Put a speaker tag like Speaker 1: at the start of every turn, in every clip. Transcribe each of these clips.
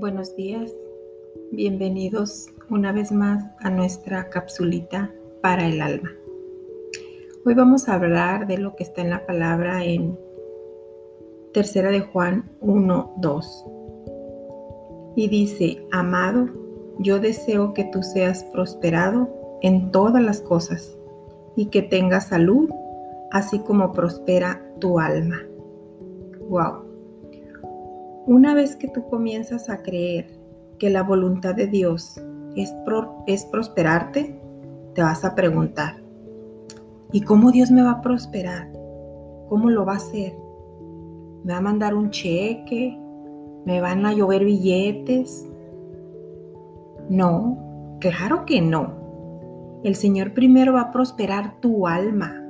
Speaker 1: Buenos días, bienvenidos una vez más a nuestra capsulita para el alma. Hoy vamos a hablar de lo que está en la palabra en Tercera de Juan 1, 2. Y dice, amado, yo deseo que tú seas prosperado en todas las cosas y que tengas salud, así como prospera tu alma. Wow. Una vez que tú comienzas a creer que la voluntad de Dios es, prosperarte, te vas a preguntar, ¿y cómo Dios me va a prosperar? ¿Cómo lo va a hacer? ¿Me va a mandar un cheque? ¿Me van a llover billetes? No, claro que no. El Señor primero va a prosperar tu alma.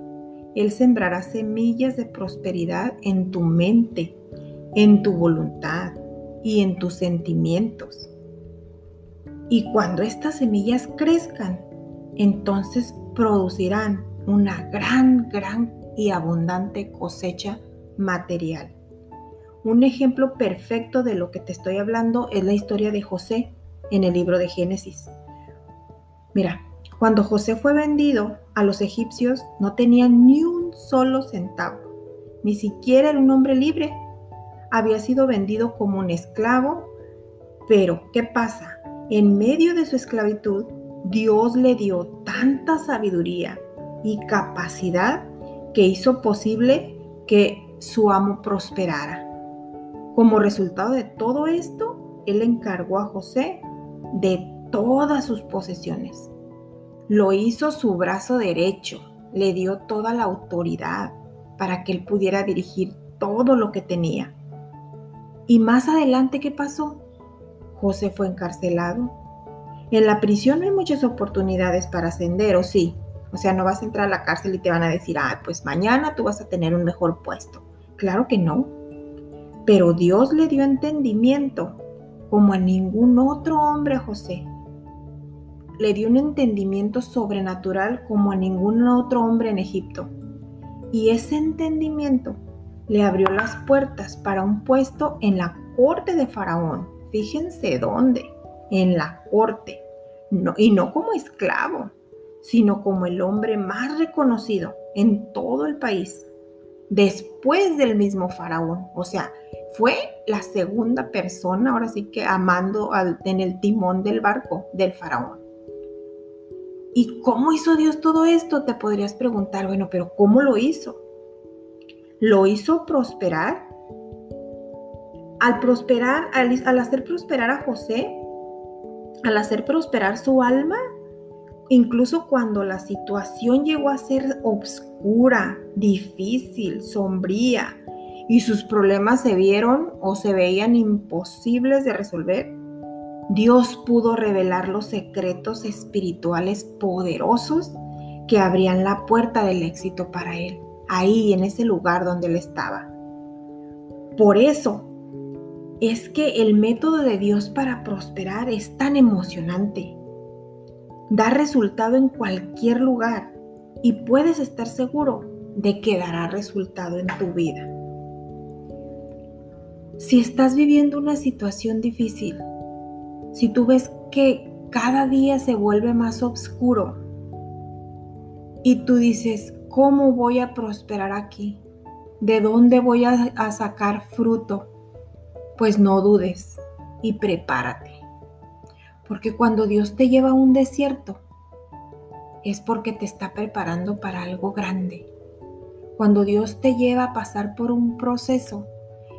Speaker 1: Él sembrará semillas de prosperidad en tu mente en tu voluntad y en tus sentimientos. Y cuando estas semillas crezcan, entonces producirán una gran, gran y abundante cosecha material. Un ejemplo perfecto de lo que te estoy hablando es la historia de José en el libro de Génesis. Mira, cuando José fue vendido a los egipcios no tenía ni un solo centavo, ni siquiera era un hombre libre, había sido vendido como un esclavo, pero ¿qué pasa? En medio de su esclavitud, Dios le dio tanta sabiduría y capacidad que hizo posible que su amo prosperara. Como resultado de todo esto, él encargó a José de todas sus posesiones. Lo hizo su brazo derecho, le dio toda la autoridad para que él pudiera dirigir todo lo que tenía. Y más adelante, ¿qué pasó? José fue encarcelado. En la prisión no hay muchas oportunidades para ascender, ¿o sí? O sea, no vas a entrar a la cárcel y te van a decir, ah, pues mañana tú vas a tener un mejor puesto. Claro que no. Pero Dios le dio entendimiento como a ningún otro hombre José. Le dio un entendimiento sobrenatural como a ningún otro hombre en Egipto. Y ese entendimiento le abrió las puertas para un puesto en la corte de Faraón. Fíjense dónde, en la corte. Y no como esclavo, sino como el hombre más reconocido en todo el país, después del mismo Faraón. O sea, fue la segunda persona, ahora sí que amando en el timón del barco del Faraón. ¿Y cómo hizo Dios todo esto? Te podrías preguntar, bueno, pero ¿cómo lo hizo? Lo hizo prosperar. Al prosperar, al, hacer prosperar a José, al hacer prosperar su alma, incluso cuando la situación llegó a ser obscura, difícil, sombría, y sus problemas se vieron o se veían imposibles de resolver, Dios pudo revelar los secretos espirituales poderosos que abrían la puerta del éxito para él ahí, en ese lugar donde él estaba. Por eso es que el método de Dios para prosperar es tan emocionante. Da resultado en cualquier lugar y puedes estar seguro de que dará resultado en tu vida. Si estás viviendo una situación difícil, si tú ves que cada día se vuelve más oscuro y tú dices, ¿Cómo voy a prosperar aquí? ¿De dónde voy a, sacar fruto? Pues no dudes y prepárate. Porque cuando Dios te lleva a un desierto, es porque te está preparando para algo grande. Cuando Dios te lleva a pasar por un proceso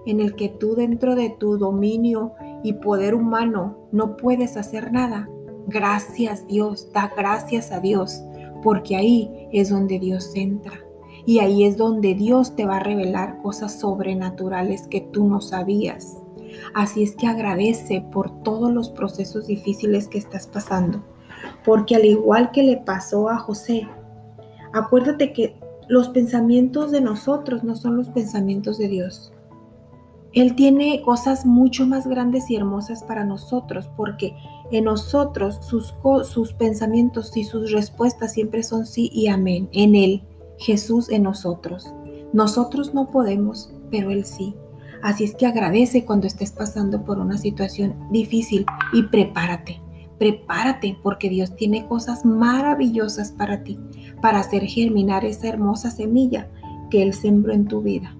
Speaker 1: en el que tú dentro de tu dominio y poder humano no puedes hacer nada, gracias Dios, da gracias a Dios, porque ahí es donde Dios entra. Y ahí es donde Dios te va a revelar cosas sobrenaturales que tú no sabías. Así es que agradece por todos los procesos difíciles que estás pasando. Porque al igual que le pasó a José, acuérdate que los pensamientos de nosotros no son los pensamientos de Dios. Él tiene cosas mucho más grandes y hermosas para nosotros porque en nosotros sus, pensamientos y sus respuestas siempre son sí y amén. En Él, Jesús en nosotros. Nosotros no podemos, pero Él sí. Así es que agradece cuando estés pasando por una situación difícil y prepárate. Prepárate porque Dios tiene cosas maravillosas para ti, para hacer germinar esa hermosa semilla que Él sembró en tu vida.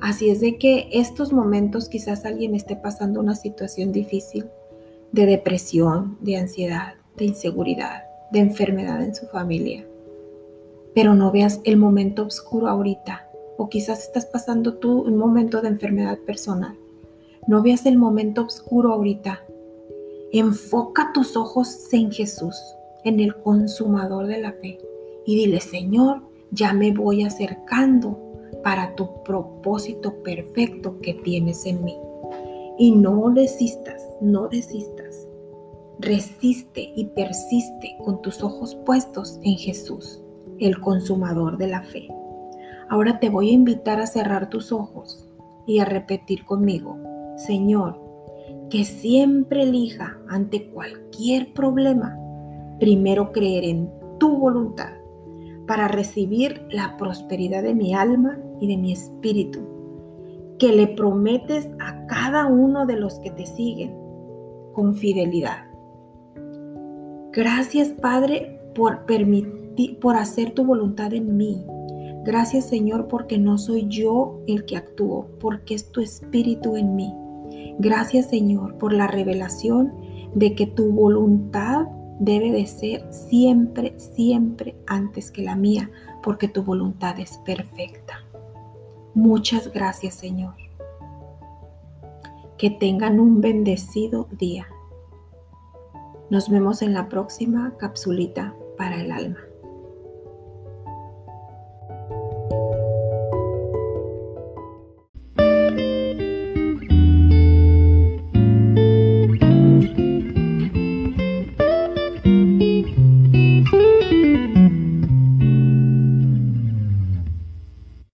Speaker 1: Así es de que estos momentos quizás alguien esté pasando una situación difícil de depresión, de ansiedad, de inseguridad, de enfermedad en su familia. Pero no veas el momento oscuro ahorita o quizás estás pasando tú un momento de enfermedad personal. No veas el momento oscuro ahorita. Enfoca tus ojos en Jesús, en el consumador de la fe, y dile, Señor, ya me voy acercando para tu propósito perfecto que tienes en mí. Y no desistas, no desistas. Resiste y persiste con tus ojos puestos en Jesús, el consumador de la fe. Ahora te voy a invitar a cerrar tus ojos y a repetir conmigo, Señor, que siempre elija ante cualquier problema, primero creer en tu voluntad para recibir la prosperidad de mi alma y de mi espíritu, que le prometes a cada uno de los que te siguen con fidelidad. Gracias Padre por permitir, por hacer tu voluntad en mí Gracias Señor porque no soy yo el que actúo, porque es tu espíritu en mí. Gracias Señor por la revelación de que tu voluntad debe de ser siempre, siempre antes que la mía, porque tu voluntad es perfecta. Muchas gracias Señor. Que tengan un bendecido día. Nos vemos en la próxima capsulita para el alma.